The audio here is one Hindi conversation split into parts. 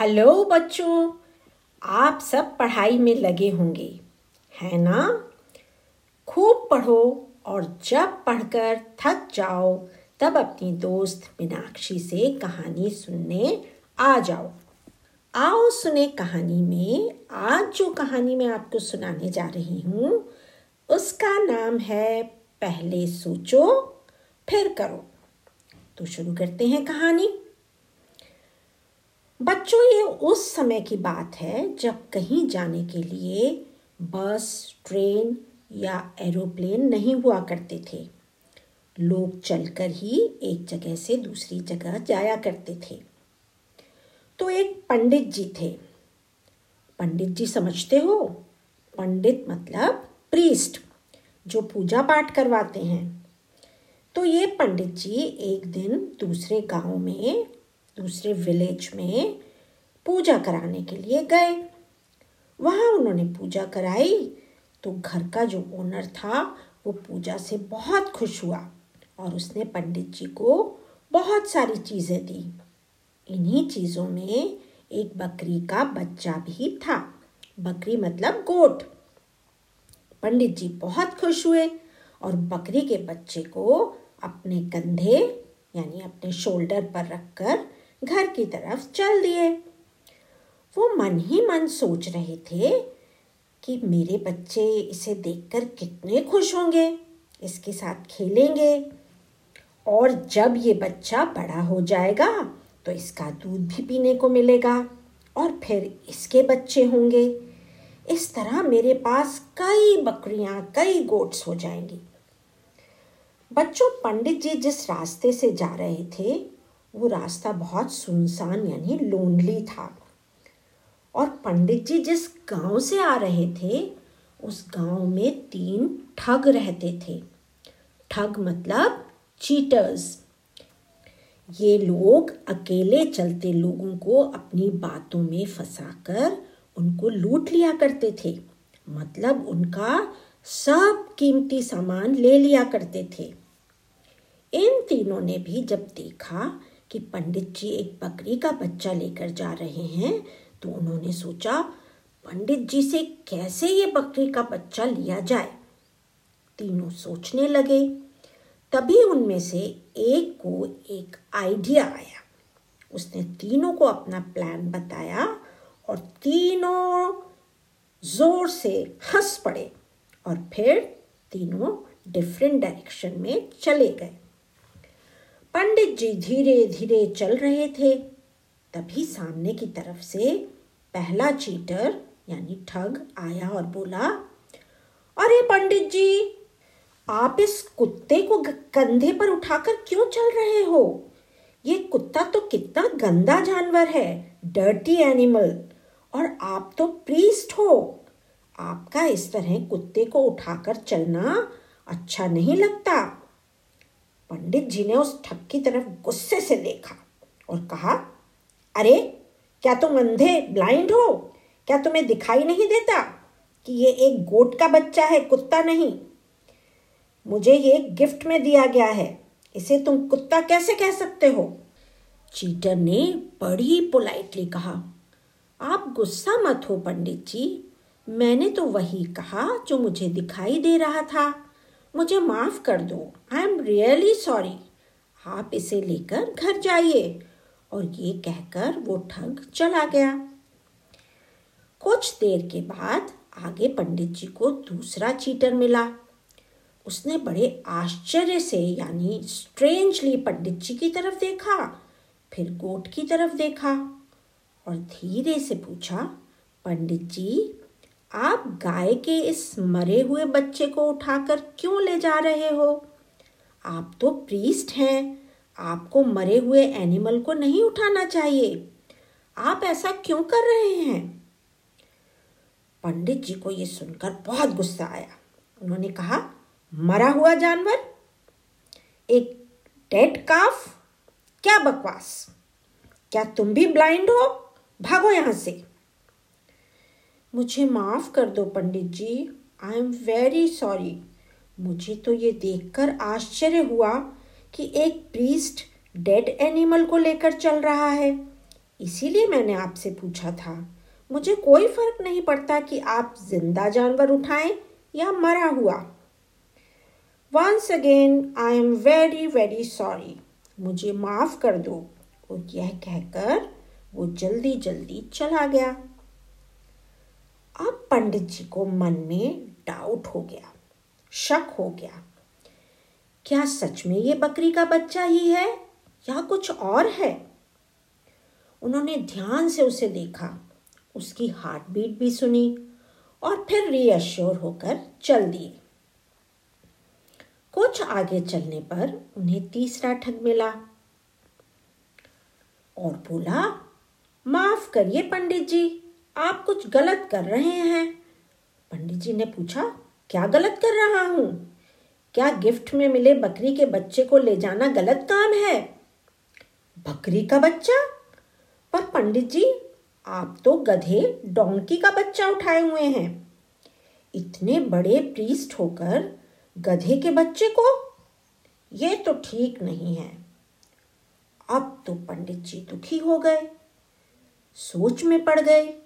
हेलो बच्चों, आप सब पढ़ाई में लगे होंगे, है ना? खूब पढ़ो और जब पढ़कर थक जाओ, तब अपनी दोस्त मीनाक्षी से कहानी सुनने आ जाओ। आओ सुने कहानी में, आज जो कहानी मैं आपको सुनाने जा रही हूँ, उसका नाम है पहले सोचो, फिर करो। तो शुरू करते हैं कहानी। बच्चों, ये उस समय की बात है जब कहीं जाने के लिए बस, ट्रेन या एरोप्लेन नहीं हुआ करते थे। लोग चलकर ही एक जगह से दूसरी जगह जाया करते थे। तो एक पंडित जी थे। पंडित जी समझते हो? पंडित मतलब प्रीस्ट जो पूजा पाठ करवाते हैं। तो ये पंडित जी एक दिन दूसरे गाँव में दूसरे विलेज में पूजा कराने के लिए गए। वहाँ उन्होंने पूजा कराई तो घर का जो ओनर था, वो पूजा से बहुत खुश हुआ और उसने पंडित जी को बहुत सारी चीज़ें दी। इन्हीं चीज़ों में एक बकरी का बच्चा भी था। बकरी मतलब गोट। पंडित जी बहुत खुश हुए और बकरी के बच्चे को अपने कंधे, यानी अपने शोल्डर पर रखकर घर की तरफ़ चल दिए। वो मन ही मन सोच रहे थे कि मेरे बच्चे इसे देखकर कितने खुश होंगे, इसके साथ खेलेंगे। और जब ये बच्चा बड़ा हो जाएगा तो इसका दूध भी पीने को मिलेगा और फिर इसके बच्चे होंगे। इस तरह मेरे पास कई बकरियाँ, कई गोट्स हो जाएँगी। बच्चों, पंडित जी जिस रास्ते से जा रहे थे वो रास्ता बहुत सुनसान यानी लोनली था। और पंडित जी जिस गाँव से आ रहे थे, उस गाँव में तीन ठग रहते थे। ठग मतलब चीटर्स ये लोग अकेले चलते लोगों को अपनी बातों में फंसाकर उनको लूट लिया करते थे। मतलब उनका सब कीमती सामान ले लिया करते थे। इन तीनों ने भी जब देखा कि पंडित जी एक बकरी का बच्चा लेकर जा रहे हैं तो उन्होंने सोचा, पंडित जी से कैसे ये बकरी का बच्चा लिया जाए? तीनों सोचने लगे। तभी उनमें से एक को एक आइडिया आया। उसने तीनों को अपना प्लान बताया और तीनों ज़ोर से हंस पड़े और फिर तीनों डिफरेंट डायरेक्शन में चले गए। पंडित जी धीरे धीरे चल रहे थे। तभी सामने की तरफ़ से पहला चीटर, यानी ठग, आया और बोला, अरे पंडित जी, आप इस कुत्ते को कंधे पर उठाकर क्यों चल रहे हो? ये कुत्ता तो कितना गंदा जानवर है, डर्टी एनिमल, और आप तो प्रीस्ट हो। आपका इस तरह कुत्ते को उठाकर चलना अच्छा नहीं लगता। पंडित जी ने उस ठग की तरफ़ गुस्से से देखा और कहा, अरे, क्या तुम अंधे, ब्लाइंड हो? क्या तुम्हें दिखाई नहीं देता कि ये एक गोट का बच्चा है, कुत्ता नहीं? मुझे ये गिफ्ट में दिया गया है। इसे तुम कुत्ता कैसे कह सकते हो? चीटर ने बड़ी पोलाइटली कहा, आप गुस्सा मत हो पंडित जी। मैंने तो वही कहा जो मुझे दिखाई दे रहा था। मुझे माफ़ कर दो। आई एम रियली सॉरी आप इसे लेकर घर जाइए। और ये कहकर वो ठग चला गया। कुछ देर के बाद आगे पंडित जी को दूसरा चीटर मिला। उसने बड़े आश्चर्य से, यानी स्ट्रेंजली पंडित जी की तरफ़ देखा, फिर गोट की तरफ़ देखा और धीरे से पूछा, पंडित जी आप गाय के इस मरे हुए बच्चे को उठाकर क्यों ले जा रहे हो? आप तो प्रीस्ट हैं। आपको मरे हुए एनिमल को नहीं उठाना चाहिए। आप ऐसा क्यों कर रहे हैं? पंडित जी को यह सुनकर बहुत गुस्सा आया। उन्होंने कहा, मरा हुआ जानवर? एक डेड काफ क्या बकवास? क्या तुम भी ब्लाइंड हो? भागो यहाँ से। मुझे माफ़ कर दो Pandit ji. I am very sorry मुझे तो ये देखकर आश्चर्य हुआ कि एक प्रीस्ट डेड एनिमल को लेकर चल रहा है। इसीलिए मैंने आपसे पूछा था। मुझे कोई फ़र्क नहीं पड़ता कि आप ज़िंदा जानवर उठाएँ या मरा हुआ। Once again I am very very sorry मुझे माफ़ कर दो। और यह कहकर वो जल्दी जल्दी चला गया। पंडित जी को मन में डाउट हो गया शक हो गया, क्या सच में ये बकरी का बच्चा ही है या कुछ और है? उन्होंने ध्यान से उसे देखा, उसकी हार्ट बीट भी सुनी और फिर रीअश्योर होकर चल दिए। कुछ आगे चलने पर उन्हें तीसरा ठग मिला और बोला, माफ़ करिए पंडित जी आप कुछ गलत कर रहे हैं। पंडित जी ने पूछा, क्या गलत कर रहा हूँ? क्या गिफ्ट में मिले बकरी के बच्चे को ले जाना गलत काम है? बकरी का बच्चा? पर पंडित जी, आप तो गधे डोंकी का बच्चा उठाए हुए हैं। इतने बड़े प्रीस्ट होकर गधे के बच्चे को? ये तो ठीक नहीं है। अब तो पंडित जी दुखी हो गए, सोच में पड़ गए।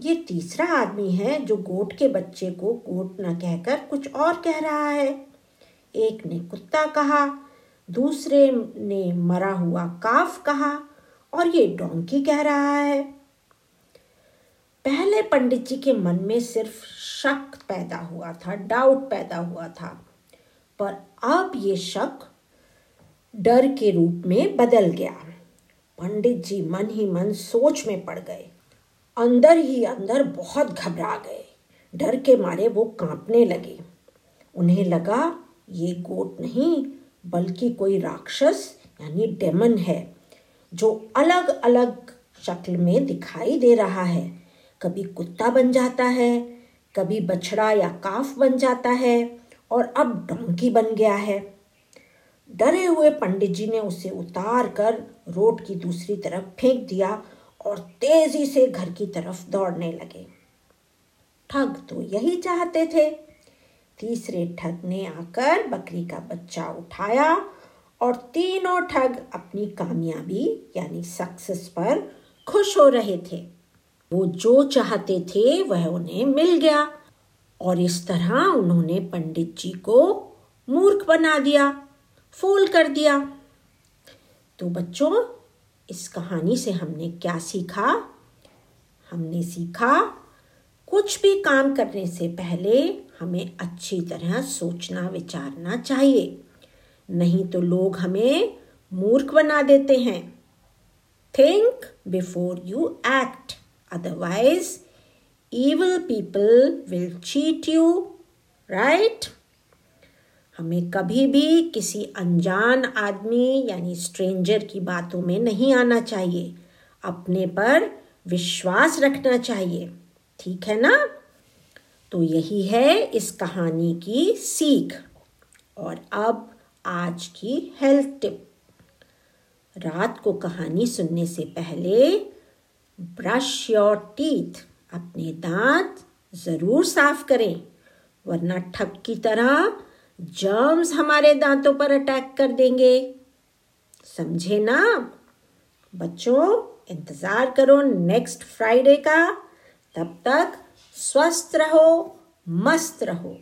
ये तीसरा आदमी है जो गोट के बच्चे को गोट न कहकर कुछ और कह रहा है। एक ने कुत्ता कहा, दूसरे ने मरा हुआ काफ कहा और ये डोंकी कह रहा है। पहले पंडित जी के मन में सिर्फ़ शक पैदा हुआ था, डाउट पैदा हुआ था, पर अब ये शक डर के रूप में बदल गया। पंडित जी मन ही मन सोच में पड़ गए। अंदर ही अंदर बहुत घबरा गए। डर के मारे वो कांपने लगे। उन्हें लगा, ये गोट नहीं, बल्कि कोई राक्षस, यानी डेमन है, जो अलग अलग शक्ल में दिखाई दे रहा है। कभी कुत्ता बन जाता है, कभी बछड़ा या काफ बन जाता है, और अब डोंकी बन गया है। डरे हुए पंडित जी ने उसे उतार कर रोड की दूसरी तरफ़ फेंक दिया। और तेज़ी से घर की तरफ़ दौड़ने लगे। ठग तो यही चाहते थे। तीसरे ठग ने आकर बकरी का बच्चा उठाया और तीनों ठग अपनी कामयाबी, यानी सक्सेस पर खुश हो रहे थे। वो जो चाहते थे, वह उन्हें मिल गया और इस तरह उन्होंने पंडित जी को मूर्ख बना दिया, फूल कर दिया। तो बच्चों इस कहानी से हमने क्या सीखा? हमने सीखा, कुछ भी काम करने से पहले हमें अच्छी तरह सोचना, विचारना चाहिए। नहीं तो लोग हमें मूर्ख बना देते हैं। Think before you act otherwise evil people will cheat you, right? हमें कभी भी किसी अनजान आदमी, यानी स्ट्रेंजर की बातों में नहीं आना चाहिए। अपने पर विश्वास रखना चाहिए। ठीक है ना? तो यही है इस कहानी की सीख। और अब आज की हेल्थ टिप रात को कहानी सुनने से पहले ब्रश योर टीथ अपने दांत ज़रूर साफ़ करें, वरना ठग की तरह जर्म्स हमारे दांतों पर अटैक कर देंगे। समझे ना? बच्चों, इंतज़ार करो नेक्स्ट फ्राइडे का। तब तक स्वस्थ रहो, मस्त रहो।